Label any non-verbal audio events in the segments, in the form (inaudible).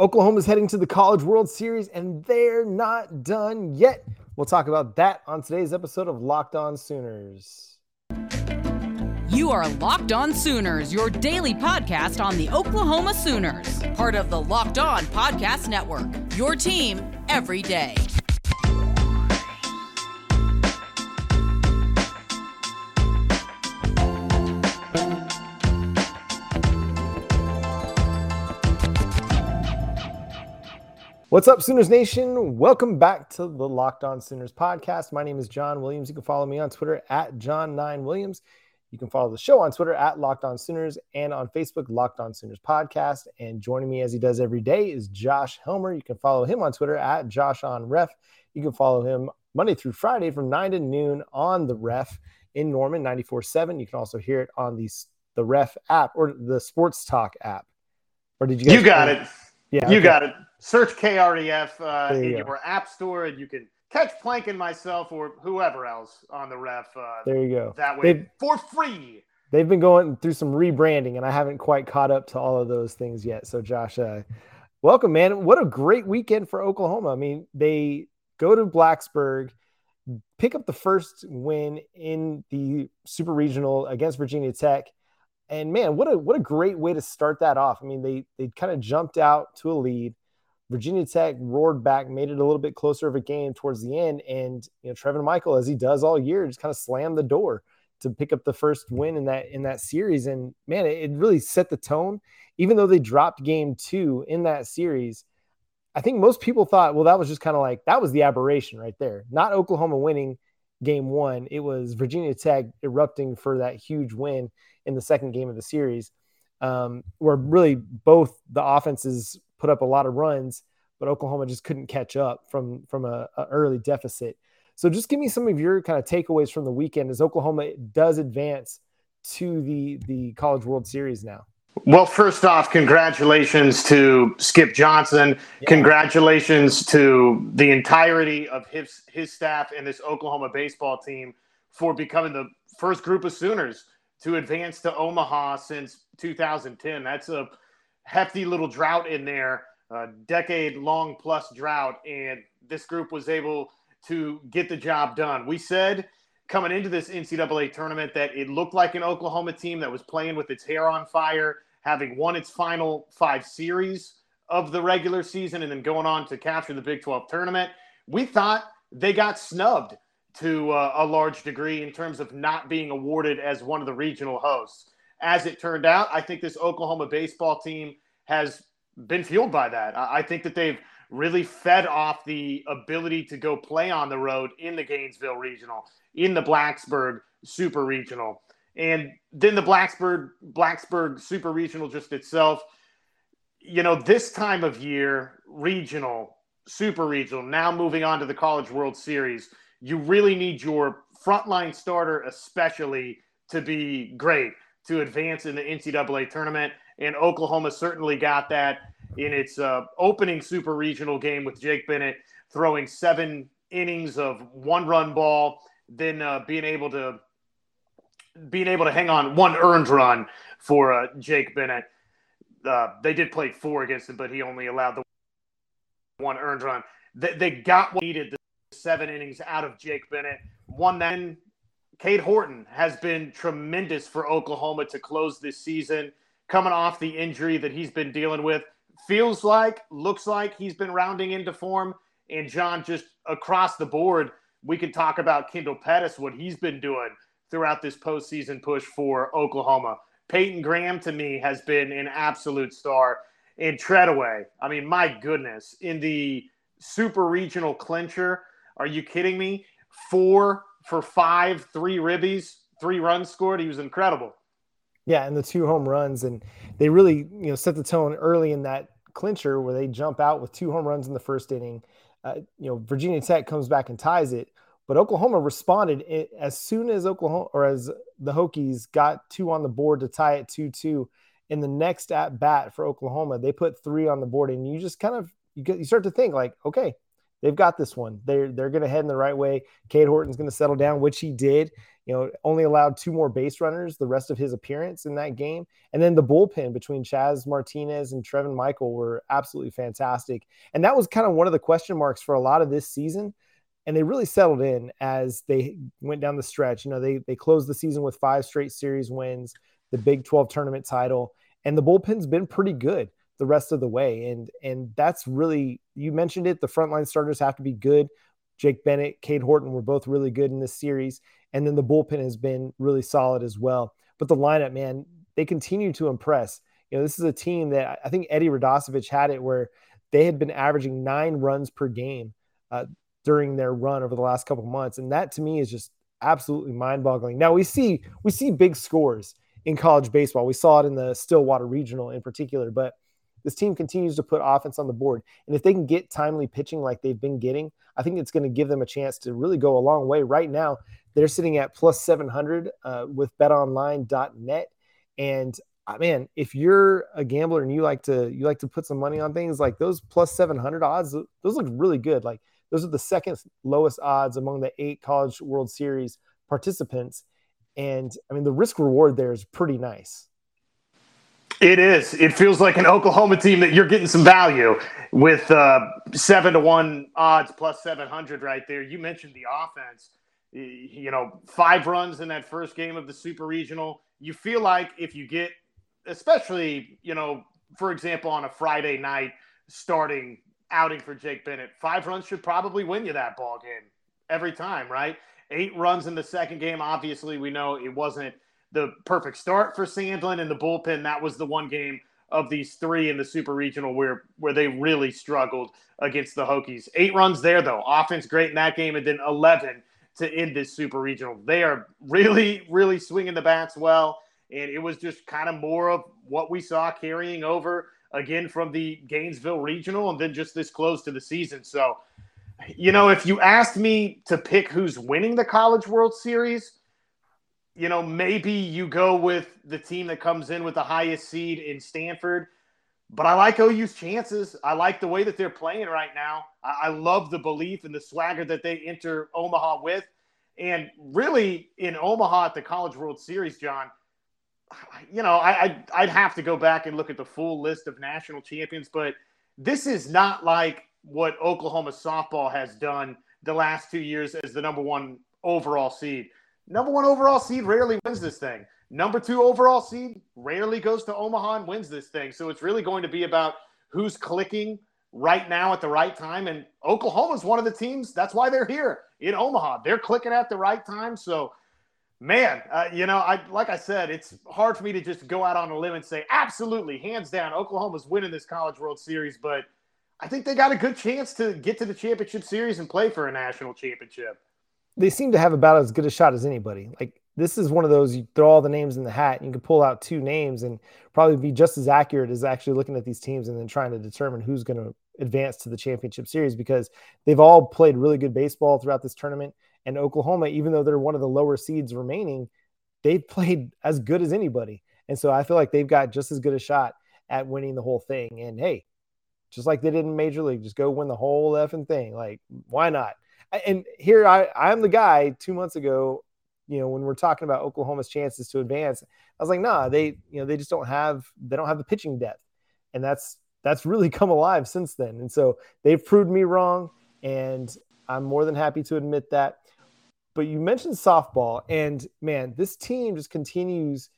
Oklahoma's heading to the College World Series, and they're not done yet. We'll talk about that on today's episode of Locked On Sooners. You are Locked On Sooners, your daily podcast on the Oklahoma Sooners, part of the Locked On Podcast Network. Your team every day. What's up, Sooners Nation? Welcome back to the Locked On Sooners podcast. My name is John Williams. You can follow me on Twitter at John9Williams. You can follow the show on Twitter at Locked On Sooners and on Facebook, Locked On Sooners Podcast. And joining me as he does every day is Josh Helmer. You can follow him on Twitter at Josh on Ref. You can follow him Monday through Friday from 9 to noon on the Ref in Norman 94.7. You can also hear it on the, the Ref app or the Sports Talk app. Or did you You got it. Yeah. You okay. got it search KREF uh, you in go. your app store, and you can catch Plank and myself or whoever else on the ref. Uh, there you go. That way they've, for free. They've been going through some rebranding, and I haven't quite caught up to all of those things yet. So, Josh, uh, welcome, man. What a great weekend for Oklahoma. I mean, they go to Blacksburg, pick up the first win in the Super Regional against Virginia Tech. And man, what a what a great way to start that off. I mean, they they kind of jumped out to a lead Virginia Tech roared back, made it a little bit closer of a game towards the end. And you know, Trevin Michael, as he does all year, just kind of slammed the door to pick up the first win in that in that series. And man, it, it really set the tone. Even though they dropped game two in that series, I think most people thought, well, that was just kind of like that was the aberration right there. Not Oklahoma winning game one. It was Virginia Tech erupting for that huge win in the second game of the series. Um, where really both the offenses put up a lot of runs, but Oklahoma just couldn't catch up from from a, a early deficit. So just give me some of your kind of takeaways from the weekend as Oklahoma does advance to the the College World Series now. Well, first off, congratulations to Skip Johnson. Yeah. Congratulations to the entirety of his his staff and this Oklahoma baseball team for becoming the first group of Sooners to advance to Omaha since 2010. That's a hefty little drought in there, a decade long plus drought, and this group was able to get the job done. We said coming into this NCAA tournament that it looked like an Oklahoma team that was playing with its hair on fire, having won its final five series of the regular season and then going on to capture the Big 12 tournament. We thought they got snubbed to uh, a large degree in terms of not being awarded as one of the regional hosts as it turned out, I think this Oklahoma baseball team has been fueled by that. I think that they've really fed off the ability to go play on the road in the Gainesville Regional, in the Blacksburg Super Regional, and then the Blacksburg Blacksburg Super Regional just itself. You know, this time of year, regional, super regional, now moving on to the College World Series, you really need your frontline starter, especially, to be great to advance in the NCAA tournament. And Oklahoma certainly got that in its uh, opening super regional game with Jake Bennett throwing seven innings of one run ball, then uh, being able to being able to hang on one earned run for uh, Jake Bennett. Uh, they did play four against him, but he only allowed the one earned run. They, they got what needed the seven innings out of Jake Bennett. Won that Cade Horton has been tremendous for Oklahoma to close this season, coming off the injury that he's been dealing with. Feels like, looks like he's been rounding into form. And John, just across the board, we can talk about Kendall Pettis, what he's been doing throughout this postseason push for Oklahoma. Peyton Graham, to me, has been an absolute star. And Tredaway, I mean, my goodness, in the super regional clincher, are you kidding me? Four for five, three ribbies, three runs scored. He was incredible. Yeah, and the two home runs, and they really you know set the tone early in that clincher where they jump out with two home runs in the first inning. Uh, you know, Virginia Tech comes back and ties it, but Oklahoma responded as soon as Oklahoma or as the Hokies got two on the board to tie it two-two. In the next at bat for Oklahoma, they put three on the board, and you just kind of you, get, you start to think like, okay, they've got this one. They're they're going to head in the right way. Cade Horton's going to settle down, which he did. You know, only allowed two more base runners the rest of his appearance in that game, and then the bullpen between Chazz Martinez and Trevin Michael were absolutely fantastic. And that was kind of one of the question marks for a lot of this season. And they really settled in as they went down the stretch. You know, they they closed the season with five straight series wins, the Big 12 tournament title, and the bullpen's been pretty good the rest of the way. And and that's really you mentioned it. The frontline starters have to be good. Jake Bennett, Cade Horton were both really good in this series, and then the bullpen has been really solid as well. But the lineup, man, they continue to impress. You know, this is a team that I think Eddie Radosevich had it where they had been averaging nine runs per game uh, during their run over the last couple months, and that to me is just absolutely mind-boggling. Now we see we see big scores in college baseball. We saw it in the Stillwater Regional in particular, but this team continues to put offense on the board. And if they can get timely pitching like they've been getting, I think it's going to give them a chance to really go a long way. Right now, they're sitting at plus 700 uh, with betonline.net. And uh, man, if you're a gambler and you like to you like to put some money on things like those plus 700 odds, those look really good. Like those are the second lowest odds among the eight College World Series participants. And I mean, the risk reward there is pretty nice. It is. It feels like an Oklahoma team that you're getting some value with uh, seven to one odds plus 700 right there. You mentioned the offense. You know, five runs in that first game of the Super Regional. You feel like if you get, especially, you know, for example, on a Friday night starting outing for Jake Bennett, five runs should probably win you that ball game every time, right? Eight runs in the second game. Obviously, we know it wasn't the perfect start for Sandlin and the bullpen. That was the one game of these three in the Super Regional where where they really struggled against the Hokies. Eight runs there though, offense great in that game, and then eleven to end this Super Regional. They are really really swinging the bats well, and it was just kind of more of what we saw carrying over again from the Gainesville Regional, and then just this close to the season. So, you know, if you asked me to pick who's winning the College World Series you know, maybe you go with the team that comes in with the highest seed in Stanford. But I like OU's chances. I like the way that they're playing right now. I, I love the belief and the swagger that they enter Omaha with. And really, in Omaha at the College World Series, John, you know, I, I'd, I'd have to go back and look at the full list of national champions, but this is not like what Oklahoma softball has done the last two years as the number one overall seed. Number one overall seed rarely wins this thing. Number two overall seed rarely goes to Omaha and wins this thing. So it's really going to be about who's clicking right now at the right time. And Oklahoma is one of the teams. That's why they're here in Omaha. They're clicking at the right time. So, man, uh, you know, I like I said, it's hard for me to just go out on a limb and say absolutely, hands down, Oklahoma's winning this College World Series. But I think they got a good chance to get to the championship series and play for a national championship they seem to have about as good a shot as anybody. Like this is one of those you throw all the names in the hat and you can pull out two names and probably be just as accurate as actually looking at these teams and then trying to determine who's going to advance to the championship series because they've all played really good baseball throughout this tournament. And Oklahoma, even though they're one of the lower seeds remaining, they've (laughs) played as good as anybody. And so I feel like they've got just as good a shot at winning the whole thing. And hey, just like they did in Major League, just go win the whole effing thing. Like, why not? And here I, I'm the guy two months ago, you know, when we're talking about Oklahoma's chances to advance, I was like, nah, they, you know, they just don't have, they don't have the pitching depth. And that's, that's really (laughs) come alive since then. And so they've proved me wrong. And I'm more than happy to admit that. But you mentioned softball, and man, this team just continues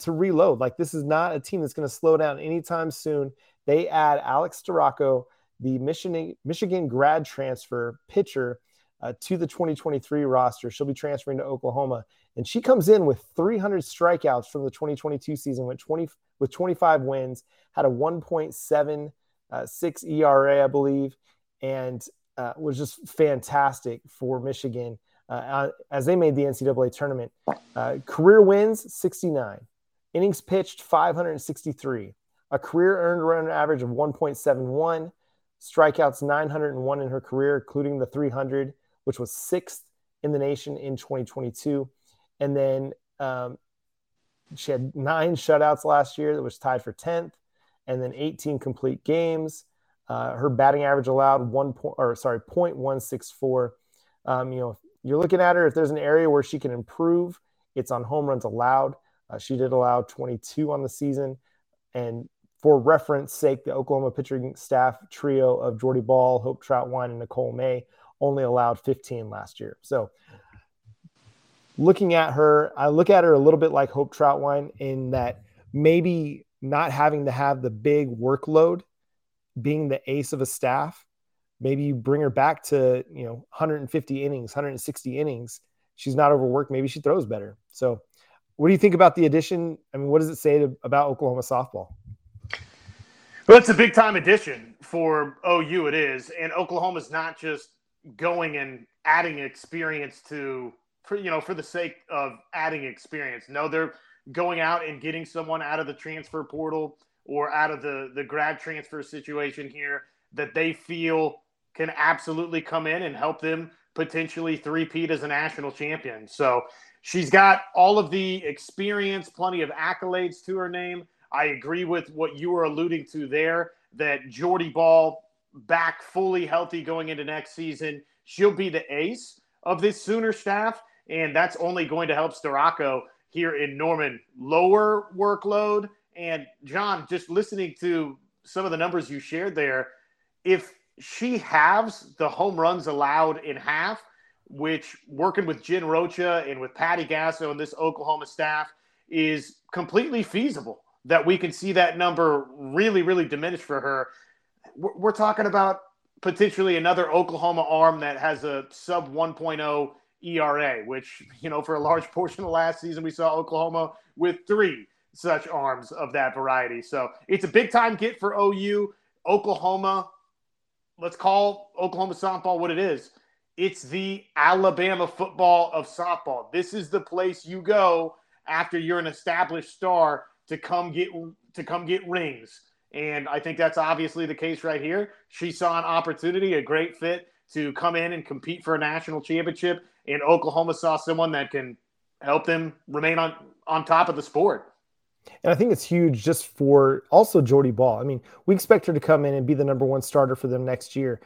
to reload. Like, this is not a team that's going to slow down anytime soon. They add Alex Storako, the Michigan, Michigan grad transfer pitcher uh, to the 2023 roster. She'll be transferring to Oklahoma, and she comes in with 300 strikeouts from the 2022 season with 20 with 25 wins, had a 1.76 uh, ERA, I believe, and uh, was just fantastic for Michigan uh, uh, as they made the NCAA tournament. Uh, career wins 69, innings pitched 563, a career earned run average of 1.71 strikeouts 901 in her career, including the 300 which was sixth in the nation in 2022. And then um, she had nine shutouts last year that was tied for 10th, and then 18 complete games. Uh, her batting average allowed one point, or sorry, 0.164. Um, you know, you're looking at her. If there's an area where she can improve, it's on home runs allowed. Uh, she did allow 22 on the season, and for reference sake, the Oklahoma pitching staff trio of Jordy Bahl, Hope Trautwein, and Nicole May only allowed 15 last year. So, looking at her, I look at her a little bit like Hope Trautwein in that maybe not having to have the big workload, being the ace of a staff. Maybe you bring her back to you know 150 innings, 160 innings. She's not overworked. Maybe she throws better. So, what do you think about the addition? I mean, what does it say to, about Oklahoma softball? Well, it's a big time addition for OU. It is, and Oklahoma's not just going and adding experience to, for you know, for the sake of adding experience. No, they're going out and getting someone out of the transfer portal or out of the the grad transfer situation here that they feel can absolutely come in and help them potentially three-peat as a national champion. So she's got all of the experience, plenty of accolades to her name. I agree with what you were alluding to there that Jordy Bahl back fully healthy going into next season. She'll be the ace of this Sooner staff, and that's only going to help Storako here in Norman. Lower workload. And John, just listening to some of the numbers you shared there, if she halves the home runs allowed in half, which working with Jen Rocha and with Patty Gasso and this Oklahoma staff is completely feasible that we can see that number really, really diminish for her. We're, talking about potentially another Oklahoma arm that has a sub 1.0 ERA, which, you know, for a large (laughs) portion of last season, we saw Oklahoma with three such arms of that variety. So it's a big time get for OU. Oklahoma, let's call Oklahoma softball what it is. It's the Alabama football of softball. This is the place you go after you're an established star to come get to come get rings. And I think that's obviously the case right here. She saw an opportunity, a great fit to come in and compete for a national championship. And Oklahoma saw someone that can help them remain on, on top of the sport. And I think it's huge just for also Jordy Bahl. I mean, we expect her to come in and be the number one starter for them next year.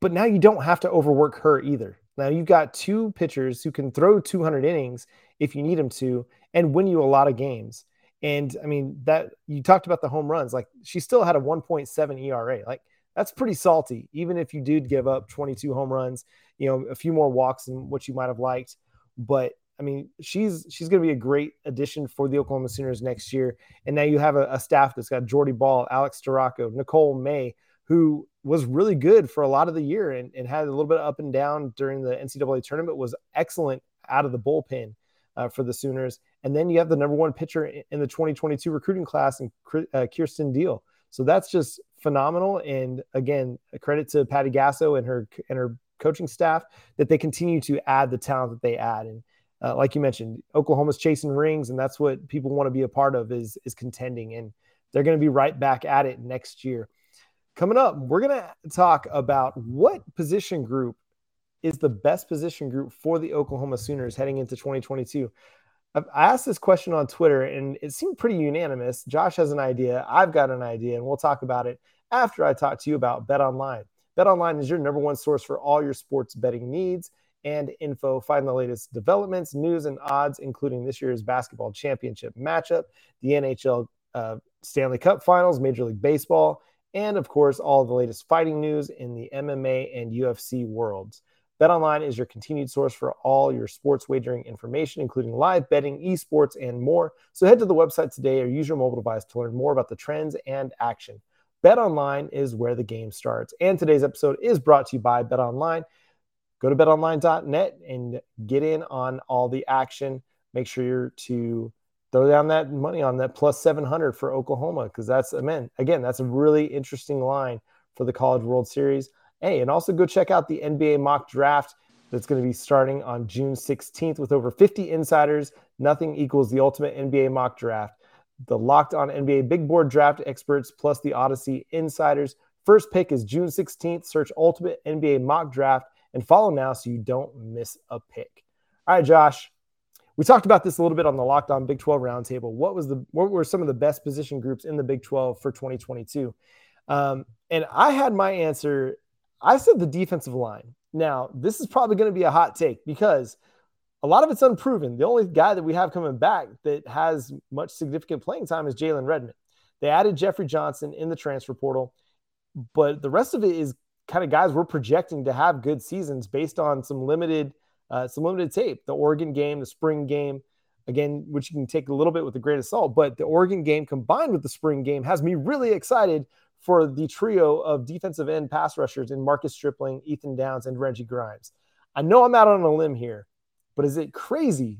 But now you don't have to overwork her either. Now you've got two pitchers who can throw 200 innings if you need them to and win you a lot of games. And I mean, that you talked about the home runs, like she still had a 1.7 ERA. Like that's pretty salty, even if you did give up 22 home runs, you know, a few more walks than what you might have liked. But I mean, she's she's going to be a great addition for the Oklahoma Sooners next year. And now you have a, a staff that's got Jordy Bahl, Alex Storako, Nicole May, who was really good for a lot of the year and, and had a little bit up and down during the NCAA tournament, was excellent out of the bullpen uh, for the Sooners. And then you have the number one pitcher in the 2022 recruiting class, and uh, Kierston Deal. So that's just phenomenal. And again, a credit to Patty Gasso and her and her coaching staff that they continue to add the talent that they add. And uh, like you mentioned, Oklahoma's chasing rings, and that's what people want to be a part of is is contending. And they're going to be right back at it next year. Coming up, we're going to talk about what position group is the best position group for the Oklahoma Sooners heading into 2022? I asked this question on Twitter and it seemed pretty unanimous. Josh has an idea. I've got an idea, and we'll talk about it after I talk to you about Bet Online. Bet Online is your number one source for all your sports betting needs and info. Find the latest developments, news, and odds, including this year's basketball championship matchup, the NHL uh, Stanley Cup Finals, Major League Baseball, and of course, all the latest fighting news in the MMA and UFC worlds. BetOnline is your continued source for all your sports wagering information, including live betting, esports, and more. So head to the website today or use your mobile device to learn more about the trends and action. BetOnline is where the game starts. And today's episode is brought to you by BetOnline. Go to betonline.net and get in on all the action. Make sure you're to throw down that money on that plus 700 for Oklahoma because that's, a man, again, that's a really interesting line for the College World Series. Hey, and also go check out the NBA mock draft that's going to be starting on June 16th with over 50 insiders. Nothing equals the ultimate NBA mock draft. The locked on NBA big board draft experts plus the Odyssey insiders. First pick is June 16th. Search Ultimate NBA mock draft and follow now so you don't miss a pick. All right, Josh. We talked about this a little bit on the Locked On Big 12 roundtable. What was the what were some of the best position groups in the Big 12 for 2022? Um, and I had my answer. I said the defensive line. Now, this is probably going to be a hot take because a lot of it's unproven. The only guy that we have coming back that has much significant playing time is Jalen Redmond. They added Jeffrey Johnson in the transfer portal, but the rest of it is kind of guys we're projecting to have good seasons based on some limited, uh, some limited tape. The Oregon game, the spring game, again, which you can take a little bit with a grain of salt, but the Oregon game combined with the spring game has me really excited for the trio of defensive end pass rushers in Marcus Stripling, Ethan Downs, and Reggie Grimes. I know I'm out on a limb here, but is it crazy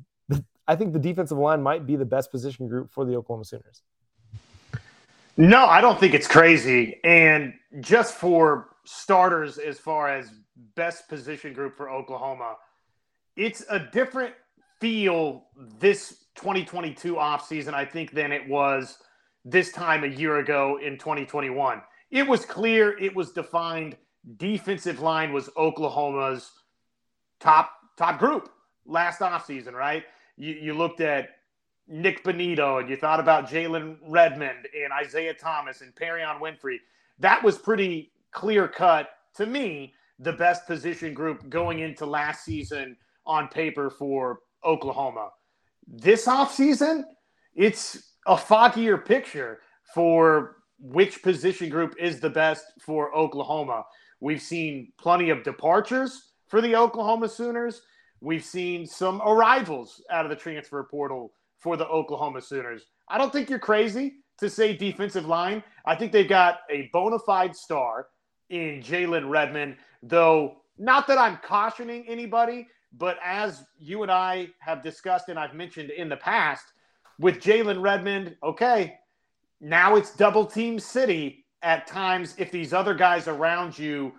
I think the defensive line might be the best position group for the Oklahoma Sooners? No, I don't think it's crazy. And just for starters, as far as best position group for Oklahoma, it's a different feel this 2022 offseason, I think, than it was this time a year ago in 2021. It was clear, it was defined. Defensive line was Oklahoma's top top group last offseason, right? You, you looked at Nick Bonitto and you thought about Jalen Redmond and Isaiah Thomas and Perrion Winfrey. That was pretty clear cut to me, the best position group going into last season on paper for Oklahoma. This offseason, it's a foggier picture for which position group is the best for Oklahoma. We've seen plenty of departures for the Oklahoma Sooners. We've seen some arrivals out of the transfer portal for the Oklahoma Sooners. I don't think you're crazy to say defensive line. I think they've got a bona fide star in Jalen Redmond, though not that I'm cautioning anybody, but as you and I have discussed and I've mentioned in the past, with Jalen Redmond, okay, now it's double team city at times if these other guys around you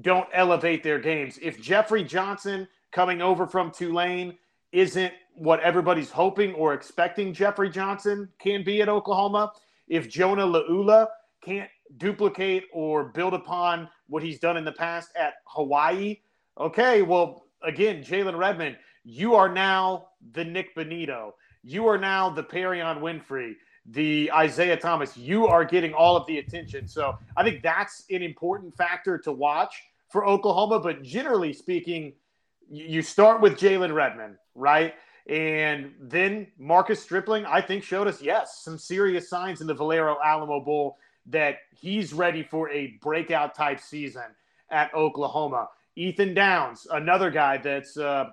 don't elevate their games. If Jeffrey Johnson coming over from Tulane isn't what everybody's hoping or expecting Jeffrey Johnson can be at Oklahoma, if Jonah Laulu can't duplicate or build upon what he's done in the past at Hawaii, okay, well, again, Jalen Redmond, you are now the Nick Bonitto. You are now the Perrion Winfrey, the Isaiah Thomas. You are getting all of the attention. So I think that's an important factor to watch for Oklahoma. But generally speaking, you start with Jalen Redmond, right? And then Marcus Stripling, I think, showed us, yes, some serious signs in the Valero Alamo Bowl that he's ready for a breakout type season at Oklahoma. Ethan Downs, another guy that's uh,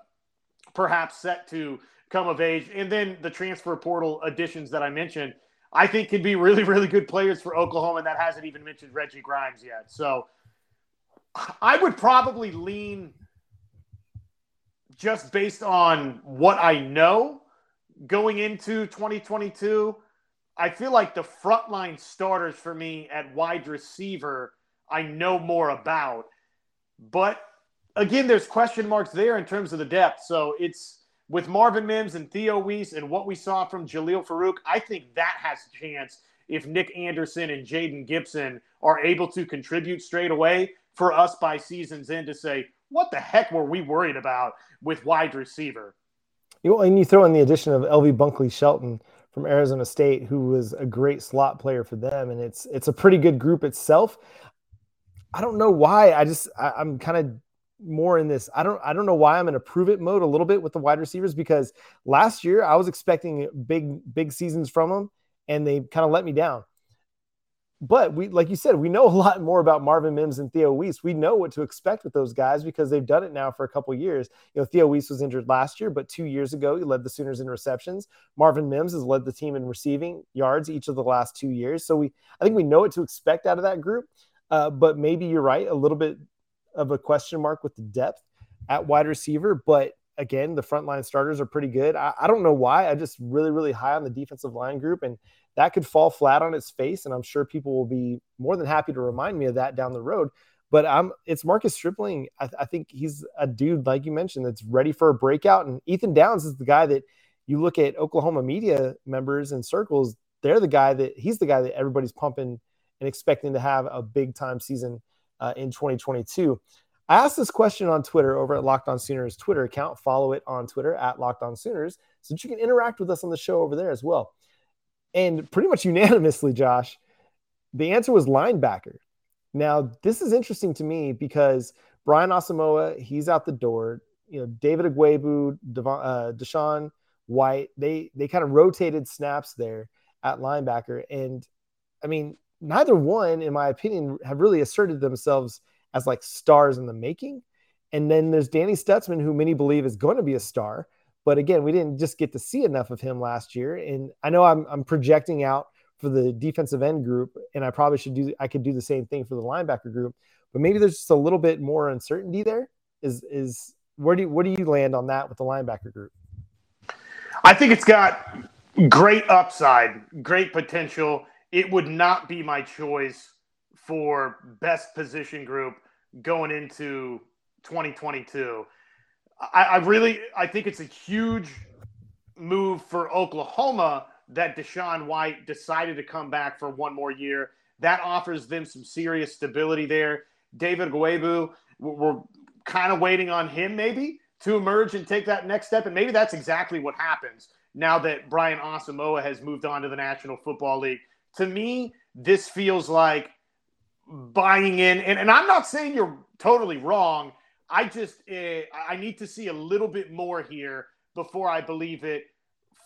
perhaps set to come of age. And then the transfer portal additions that I mentioned, I think could be really, (laughs) really good players for Oklahoma. And that hasn't even mentioned Reggie Grimes yet. So I would probably lean just based on what I know going into 2022. I feel like the frontline starters for me at wide receiver, I know more about. But again, there's question marks there in terms of the depth. So it's with Marvin Mims and Theo Wease and what we saw from Jalil Farooq, I think that has a chance if Nick Anderson and Jayden Gibson are able to contribute straight away for us by season's end to say, what the heck were we worried about with wide receiver? You know, and you throw in the addition of LV Bunkley Shelton from Arizona State, who was a great slot player for them, and it's it's a pretty good group itself. I don't know why. I just I, I'm kind of more in this. I don't I don't know why I'm in a prove it mode a little bit with the wide receivers because last year I was expecting big big seasons from them and they kind of let me down. But we like you said, we know a (laughs) lot more about Marvin Mims and Theo Wease. We know what to expect with those guys because they've done it now for a couple years. You know, Theo Wease was injured last year, but two years ago he led the Sooners in receptions. Marvin Mims has led the team in receiving yards each of the last two years. So we I think we know what to expect out of that group. Uh, but maybe you're right, a little bit of a question mark with the depth at wide receiver. But again, the frontline starters are pretty good. I, I, don't know why. I just really, really high on the defensive line group, and that could fall flat on its face. And I'm sure people will be more than happy to remind me of that down the road. But I'm it's Marcus Stripling. I, I think he's a dude like you mentioned that's ready for a breakout. And Ethan Downs is the guy that you look at Oklahoma media members and circles. They're the guy that he's the guy that everybody's pumping and expecting to have a big time season uh, in 2022. I asked this question on Twitter over at Locked On Sooners Twitter account. Follow it on Twitter at Locked On Sooners so that you can interact with us on the show over there as well. And pretty much (laughs) unanimously, Josh, the answer was linebacker. Now, this is interesting to me because Brian Asamoah, he's out the door. You know, David Ugwoegbu, Devon, uh, DaShaun White, they they kind of rotated snaps there at linebacker. And I mean, neither one, in my opinion, have really asserted themselves as like stars in the making. And then there's Danny Stutsman, who many believe is going to be a star. But again, we didn't just get to see enough of him last year. And I know I'm, I'm projecting out for the defensive end group, and I probably should do I could do the same thing for the linebacker group. But maybe there's just a little bit more uncertainty there. Is is where do you, where do you land on that with the linebacker group? I think it's got great upside, great potential. It would not be my choice for best position group going into 2022. I, I really I think it's a huge move for Oklahoma that DaShaun White decided to come back for one more year. That offers them some serious stability there. David Guebu, we're kind of waiting on him maybe to emerge and take that next step. And maybe that's exactly what happens now that Brian Asamoah has moved on to the National Football League. To me, this feels like buying in. And, and I'm not saying you're totally wrong. I just uh, I need to see a little bit more here before I believe it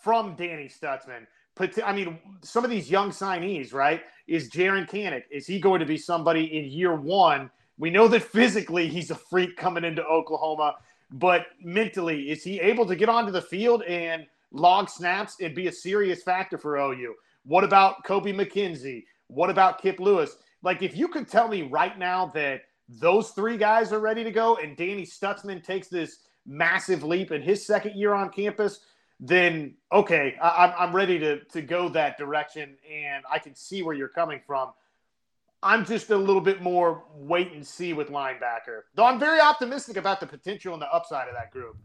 from Danny Stutsman. But I mean, some of these young signees, right? Is Jaren Kanak? Is he going to be somebody in year one? We know that physically he's a freak coming into Oklahoma, but mentally, is he able to get onto the field and log snaps and be a serious factor for OU? What about Kobie McKinzie? What about Kip Lewis? Like, if you could tell me right now that those three guys are ready to go and Danny Stutsman takes this massive leap in his second year on campus, then okay, I, I'm ready to, to go that direction and I can see where you're coming from. I'm just a little bit more wait and see with linebacker, though I'm very optimistic about the potential and the upside of that group.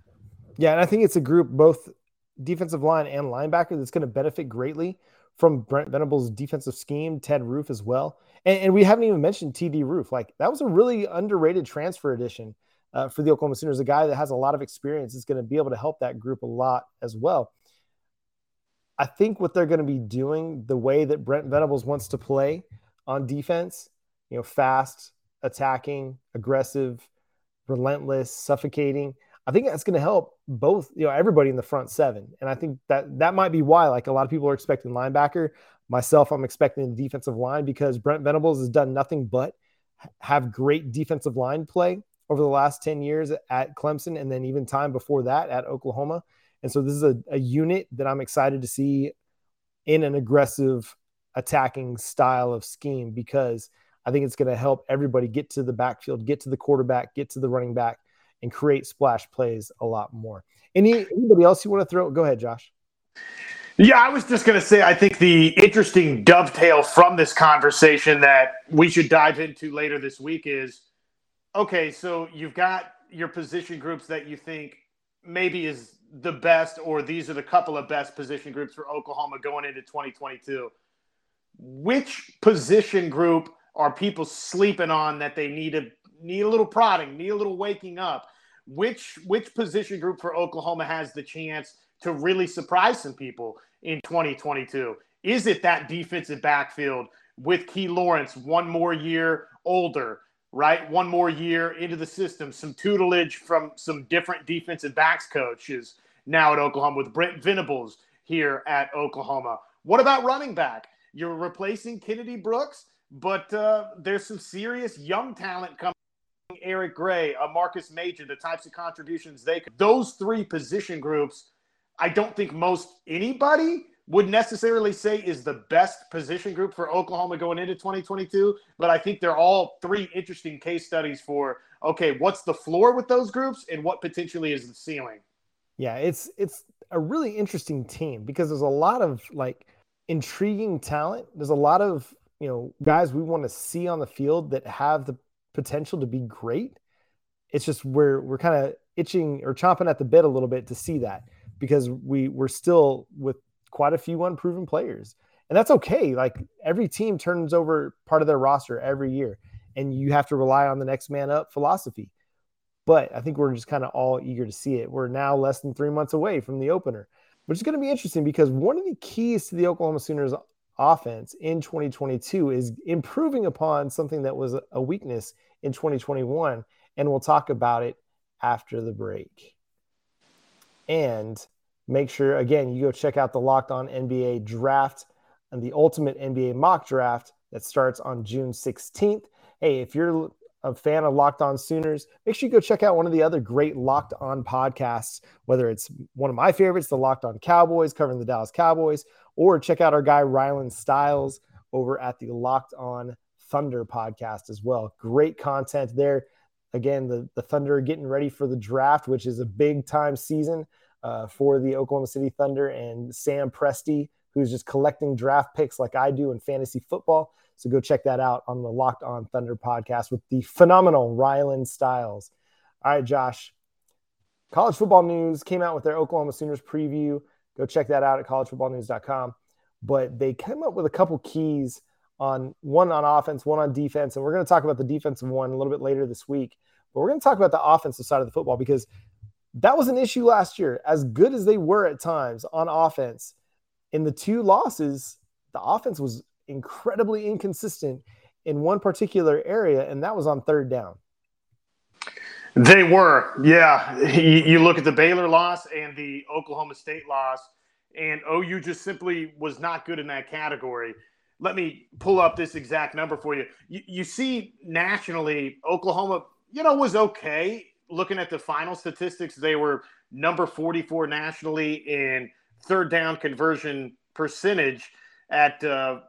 Yeah, and I think it's a group, both defensive line and linebacker, that's going to benefit greatly from Brent Venables' defensive scheme, Ted Roof as well. And, and, we haven't even mentioned TD Roof. Like that was a really underrated transfer addition uh, for the Oklahoma Sooners. A guy that has a lot of experience is going to be able to help that group a lot as well. I think what they're going to be doing, the way that Brent Venables wants to play on defense, you know, fast, attacking, aggressive, relentless, suffocating. I think that's going to help both, you know, everybody in the front seven. And I think that that might be why, like a lot of people are expecting linebacker. Myself, I'm expecting the defensive line because Brent Venables has done nothing but have great defensive line play over the last 10 years at Clemson and then even time before that at Oklahoma. And so this is a, a unit that I'm excited to see in an aggressive attacking style of scheme because I think it's going to help everybody get to the backfield, get to the quarterback, get to the running back, and create splash plays a lot more. Any anybody else you want to throw? Go ahead, Josh. Yeah, I was just going to say, I think the interesting dovetail from this conversation that we should dive into later this week is okay, so you've got your position groups that you think maybe is the best, or these are the couple of best position groups for Oklahoma going into 2022. Which position group are people sleeping on that they need to need a little prodding, need a little waking up? Which which position group for Oklahoma has the chance to really surprise some people? in 2022? Is it that defensive backfield with Key Lawrence one more year older, right? One more year into the system, some tutelage from some different defensive backs coaches now at Oklahoma with Brent Venables here at Oklahoma. What about running back? You're replacing Kennedy Brooks, but uh, there's some serious young talent coming. Eric Gray, a Marcus Major, the types of contributions they could. Those three position groups I don't think most anybody would necessarily say is the best position group for Oklahoma going into 2022, but I think they're all three interesting case studies for okay, what's the floor with those groups and what potentially is the ceiling. Yeah, it's it's a really interesting team because there's a lot of like intriguing talent. There's a lot of, you know, guys we want to see on the field that have the potential to be great. It's just we're we're kind of itching or chomping at the bit a little bit to see that because we we're still with quite a few unproven players. And that's okay. Like every team turns over part of their roster every year, and you have to rely on the next man up philosophy. But I think we're just kind of all eager to see it. We're now less than three months away from the opener, which is going to be interesting because one of the keys to the Oklahoma Sooners offense in 2022 is improving upon something that was a weakness in 2021. And we'll talk about it after the break. And make sure, again, you go check out the Locked On NBA draft and the ultimate NBA mock draft that starts on June 16th. Hey, if you're a fan of Locked On Sooners, make sure you go check out one of the other great Locked On podcasts, whether it's one of my favorites, the Locked On Cowboys, covering the Dallas Cowboys, or check out our guy Rylan Stiles over at the Locked On Thunder podcast as well. Great content there. Again, the, the Thunder are getting ready for the draft, which is a big time season uh, for the Oklahoma City Thunder and Sam Presti, who's just collecting draft picks like I do in fantasy football. So go check that out on the Locked On Thunder podcast with the phenomenal Rylan Stiles. All right, Josh. College football news came out with their Oklahoma Sooners preview. Go check that out at collegefootballnews.com. But they came up with a couple keys on one on offense, one on defense. And we're going to talk about the defensive one a little bit later this week. But we're going to talk about the offensive side of the football because that was an issue last year. As good as they were at times on offense, in the two losses, the offense was incredibly inconsistent in one particular area, and that was on third down. They were, yeah. You, look at the Baylor loss and the Oklahoma State loss, and OU just simply was not good in that category. Let me pull up this exact number for you. You, you see, nationally, Oklahoma, you know, was okay. Looking at the final statistics, they were number 44 nationally in third down conversion percentage at uh,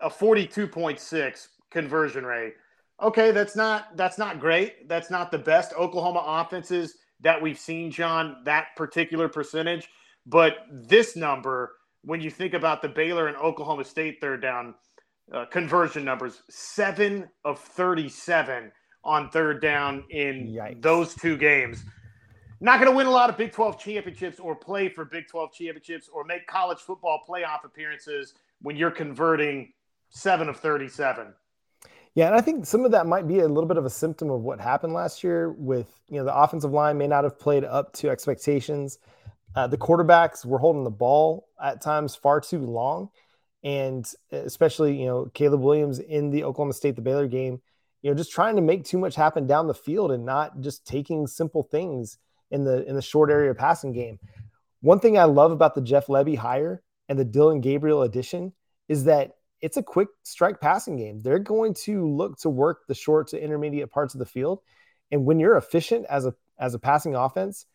a 42.6 conversion rate. Okay, that's not that's not great. That's not the best Oklahoma offenses that we've seen, John, that particular percentage. But this number, when you think about the Baylor and Oklahoma State third down uh, conversion numbers, seven of 37 on third down in Yikes. those two games. Not going to win a lot of Big 12 championships or play for Big 12 championships or make college football playoff appearances when you're converting seven of 37. Yeah, and I think some of that might be a little bit of a symptom of what happened last year with, you know, the offensive line may not have played up to expectations. Uh, the quarterbacks were holding the ball at times far too long. And especially, you know, Caleb Williams in the Oklahoma State, the Baylor game, you know, just trying to make too much happen down the field and not just taking simple things in the in the short area passing game. One thing I love about the Jeff Lebby hire and the Dillon Gabriel addition is that it's a quick strike passing game. They're going to look to work the short to intermediate parts of the field. And when you're efficient as a as a passing offense,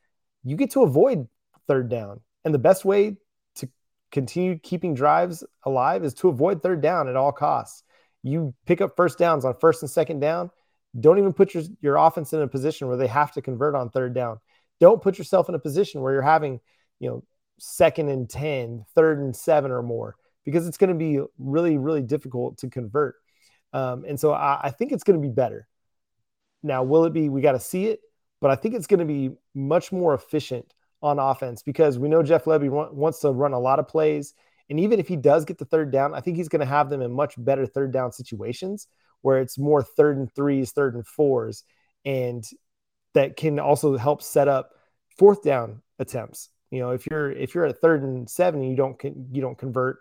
you get to avoid third down. And the best way to continue keeping drives alive is to avoid third down at all costs. You pick up first downs on first and second down. Don't even put your, your offense in a position where they have to convert on third down. Don't put yourself in a position where you're having, you know, second and 10, third and seven or more because it's going to be really, really difficult to convert. Um, and so I, I think it's going to be better. Now, will it be? We got to see it, but I think it's going to be much more efficient on offense because we know Jeff Lebby wants to run a lot of plays. And even if he does get the third down, I think he's going to have them in much better third down situations where it's more third and threes, third and fours, and that can also help set up fourth down attempts. You know, if you're if you're at third and seven, you don't you don't convert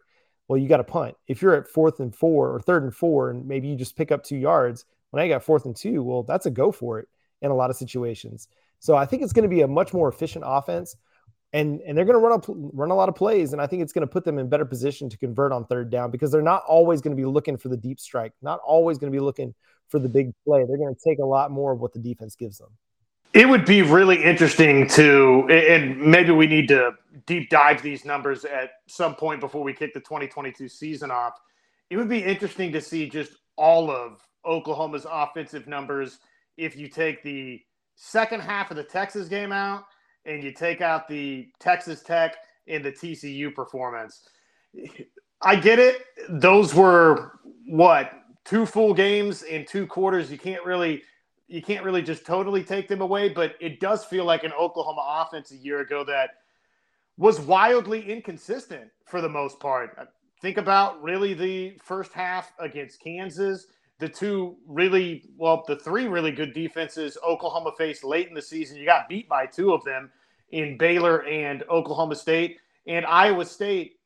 well, you got to punt. If you're at fourth and four or third and four, and maybe you just pick up two yards, when I got fourth and two, well, that's a go for it in a lot of situations. So I think it's going to be a much more efficient offense, and and they're going to run run a lot of plays, and I think it's going to put them in better position to convert on third down because they're not always going to be looking for the deep strike, not always going to be looking for the big play. They're going to take a lot more of what the defense gives them. It would be really interesting to, and maybe we need to deep dive these numbers at some point before we kick the 2022 season off. It would be interesting to see just all of Oklahoma's offensive numbers if you take the second half of the Texas game out and you take out the Texas Tech and the TCU performance. I get it. Those were what two full games in two quarters. You can't really you can't really just totally take them away, but it does feel like an Oklahoma offense a year ago that was wildly inconsistent for the most part. Uh, think about really the first half against Kansas, the two really, well, the three really good defenses Oklahoma faced late in the season. You got beat by two of them in Baylor and Oklahoma State. And Iowa State,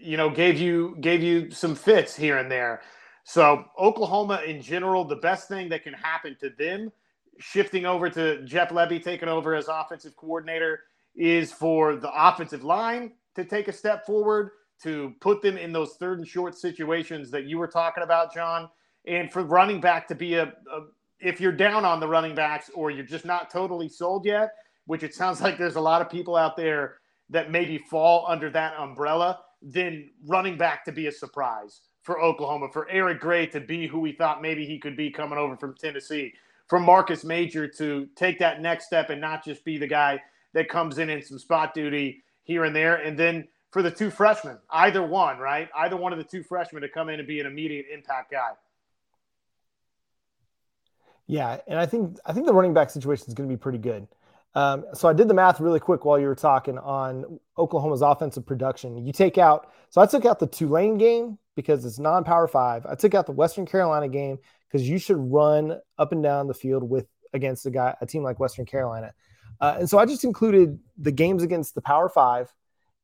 you know, gave you gave you some fits here and there. So Oklahoma in general, the best thing that can happen to them, shifting over to Jeff Lebby taking over as offensive coordinator, is for the offensive line to take a step forward, to put them in those third and short situations that you were talking about, John, and for running back to be a, a if you're down on the running backs or you're just not totally sold yet, which it sounds (laughs) like there's a lot of people out there that maybe fall under that umbrella, then running back to be a surprise for Oklahoma, for Eric Gray to be who we thought maybe he could be coming over from Tennessee, for Marcus Major to take that next step and not just be the guy that comes in in some spot duty here and there. And then for the two freshmen, either one, right? Either one of the two freshmen to come in and be an immediate impact guy. Yeah, and I think I think the running back situation is going to be pretty good. Um, so I did the math really quick while you were talking on Oklahoma's offensive production. You take out, so I took out the Tulane game because it's non-power five. I took out the Western Carolina game because you should run up and down the field with against a guy, a team like Western Carolina. Uh, and so I just included the games against the Power Five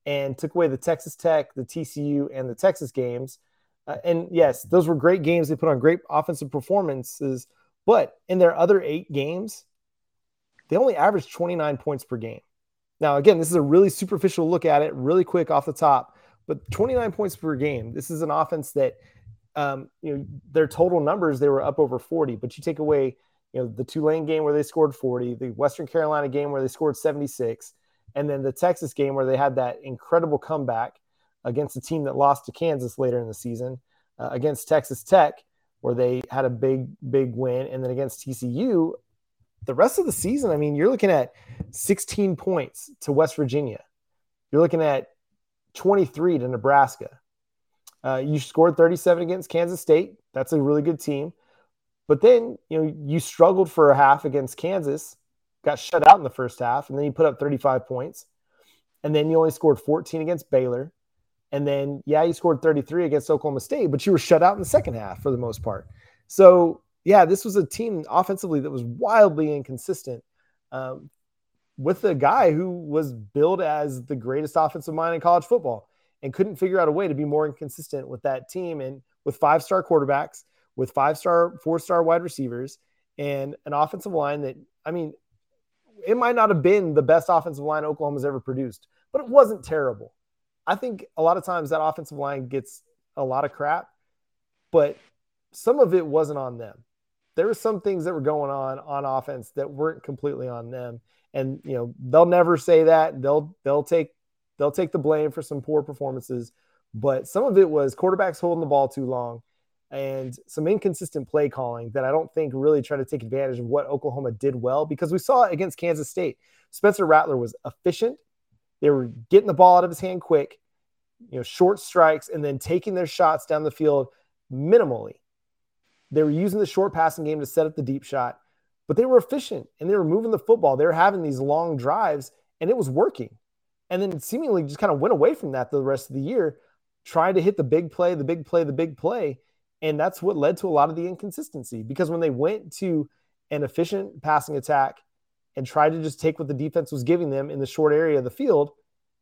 and took away the Texas Tech, the TCU, and the Texas games. Uh, and yes, those were great games. They put on great offensive performances. But in their other eight games, they only averaged 29 points per game. Now, again, this is a really superficial look at it, really quick off the top, but 29 points per game. This is an offense that, um, you know, their total numbers, they were up over 40, but you take away, you know, the Tulane game where they scored 40, the Western Carolina game where they scored 76, and then the Texas game where they had that incredible comeback against a team that lost to Kansas later in the season, uh, against Texas Tech where they had a big, big win. And then against TCU, the rest of the season, I mean, you're looking at 16 points to West Virginia. You're looking at 23 to Nebraska. Uh, you scored 37 against Kansas State. That's a really good team. But then, you know, you struggled for a half against Kansas, got shut out in the first half, and then you put up 35 points. And then you only scored 14 against Baylor. And then, yeah, you scored 33 against Oklahoma State, but you were shut out in the second half for the most part. So, yeah, this was a team offensively that was wildly inconsistent um, with a guy who was billed as the greatest offensive mind in college football and couldn't figure out a way to be more inconsistent with that team and with five star quarterbacks, with five star, four star wide receivers, and an offensive line that, I mean, it might not have been the best offensive line Oklahoma's ever produced, but it wasn't terrible. I think a lot of times that offensive line gets a lot of crap, but some of it wasn't on them. There were some things that were going on on offense that weren't completely on them, and you know they'll never say that. They'll they'll take they'll take the blame for some poor performances, but some of it was quarterbacks holding the ball too long and some inconsistent play calling that I don't think really try to take advantage of what Oklahoma did well because we saw it against Kansas State. Spencer Rattler was efficient they were getting the ball out of his hand quick, you know, short strikes, and then taking their shots down the field minimally. They were using the short passing game to set up the deep shot, but they were efficient and they were moving the football. They were having these long drives, and it was working. And then seemingly just kind of went away from that the rest of the year, trying to hit the big play, the big play, the big play. And that's what led to a lot of the inconsistency because when they went to an efficient passing attack and tried to just take what the defense was giving them in the short area of the field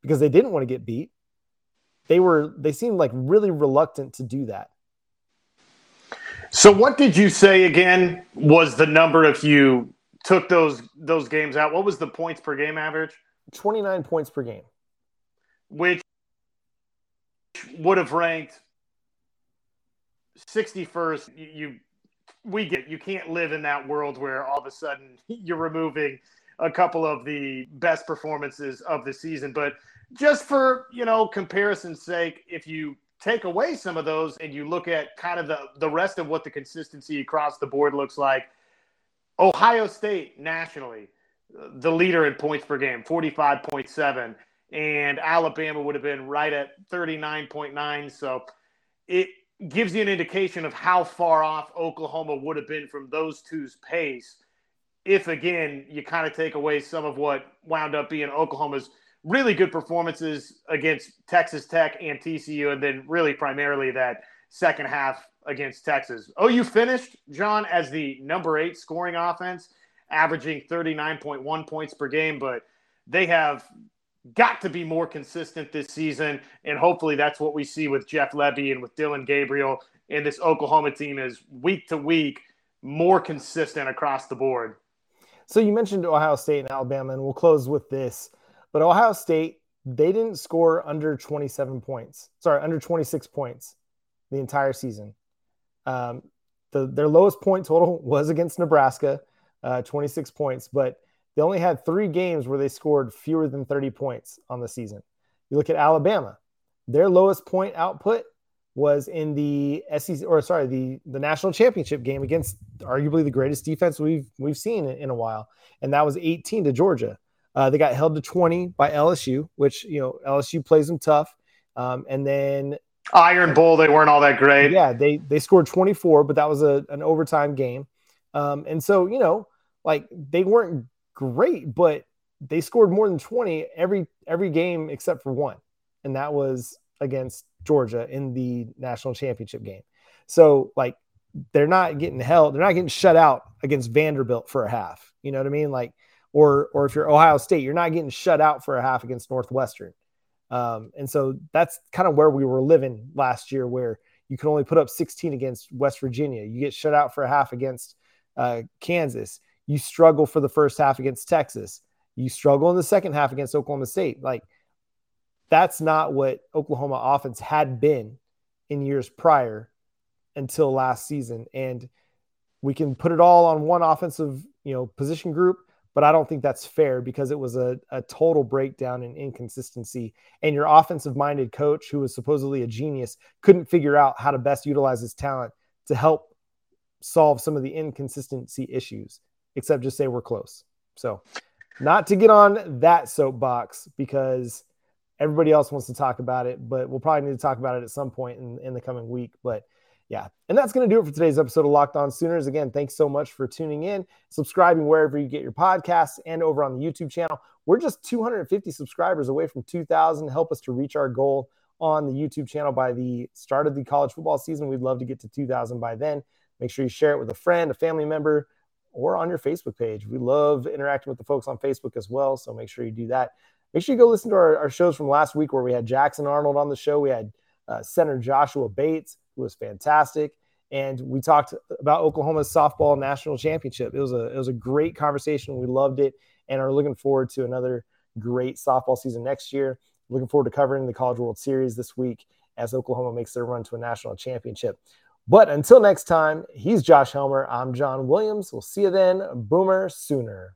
because they didn't want to get beat. They were they seemed like really reluctant to do that. So what did you say again was the number if you took those those games out? What was the points per game average? 29 points per game. Which would have ranked 61st you we get you can't live in that world where all of a sudden (laughs) you're removing a couple of the best performances of the season. But just for you know comparison's sake, if you take away some of those and you look at kind of the the rest of what the consistency across the board looks like, Ohio State nationally, the leader in points per game, forty five point seven, and Alabama would have been right at thirty nine point nine. So it gives you an indication of how far off Oklahoma would have been from those two's pace if, again, you kind of take away some of what wound up being Oklahoma's really good performances against Texas Tech and TCU, and then really primarily that second half against Texas. Oh, you finished, John, as the number eight scoring offense, averaging 39.1 points per game, but they have got to be more consistent this season. And hopefully that's what we see with Jeff Lebby and with Dillon Gabriel and this Oklahoma team is week to week more consistent across the board. So you mentioned Ohio State and Alabama, and we'll close with this. But Ohio State, they didn't score under 27 points. Sorry, under 26 points the entire season. Um, the, their lowest point total (laughs) was against Nebraska, uh, 26 points, but they only had three games where they scored fewer than 30 points on the season. You look at Alabama, their lowest point output was in the SEC or sorry, the the national championship game against arguably the greatest defense we've we've seen in, in a while, and that was 18 to Georgia. Uh, they got held to 20 by LSU, which you know LSU plays them tough, um, and then Iron Bowl they weren't all that great. Yeah, they they scored 24, but that was a, an overtime game, um, and so you know like they weren't great, but they scored more than 20 every every game except for one, and that was against Georgia in the national championship game. So like they're not getting held, they're not getting shut out against Vanderbilt for a half. You know what I mean? Like, or or if you're Ohio State, you're not getting shut out for a half against Northwestern. Um, and so that's kind of where we were living last year, where you can only put up 16 against West Virginia. You get shut out for a half against uh, Kansas. You struggle for the first half against Texas. You struggle in the second half against Oklahoma State. Like that's not what Oklahoma offense had been in years prior until last season. And we can put it all on one offensive, you know, position group, but I don't think that's fair because it was a, a total breakdown in inconsistency. And your offensive minded coach, who was supposedly a genius, couldn't figure out how to best utilize his talent to help solve some of the inconsistency issues, except just say we're close. So, not to get on that soapbox because everybody else wants to talk about it, but we'll probably need to talk about it at some point in, in the coming week. But yeah, and that's going to do it for today's episode of Locked On Sooners. Again, thanks so much for tuning in, subscribing wherever you get your podcasts, and over on the YouTube channel. We're just 250 subscribers away from 2,000. Help us to reach our goal on the YouTube channel by the start of the college football season. We'd love to get to 2,000 by then. Make sure you share it with a friend, a family member, or on your Facebook page. We love interacting with the folks on Facebook as well. So make sure you do that. Make sure you go listen to our, our shows from last week where we had Jackson Arnold on the show. We had uh, Center Joshua Bates, who was fantastic. And we talked about Oklahoma's softball national championship. It was a it was a great conversation. We loved it and are looking forward to another great softball season next year. Looking forward to covering the College World Series this week as Oklahoma makes their run to a national championship. But until next time, he's Josh Helmer. I'm John Williams. We'll see you then. Boomer Sooner.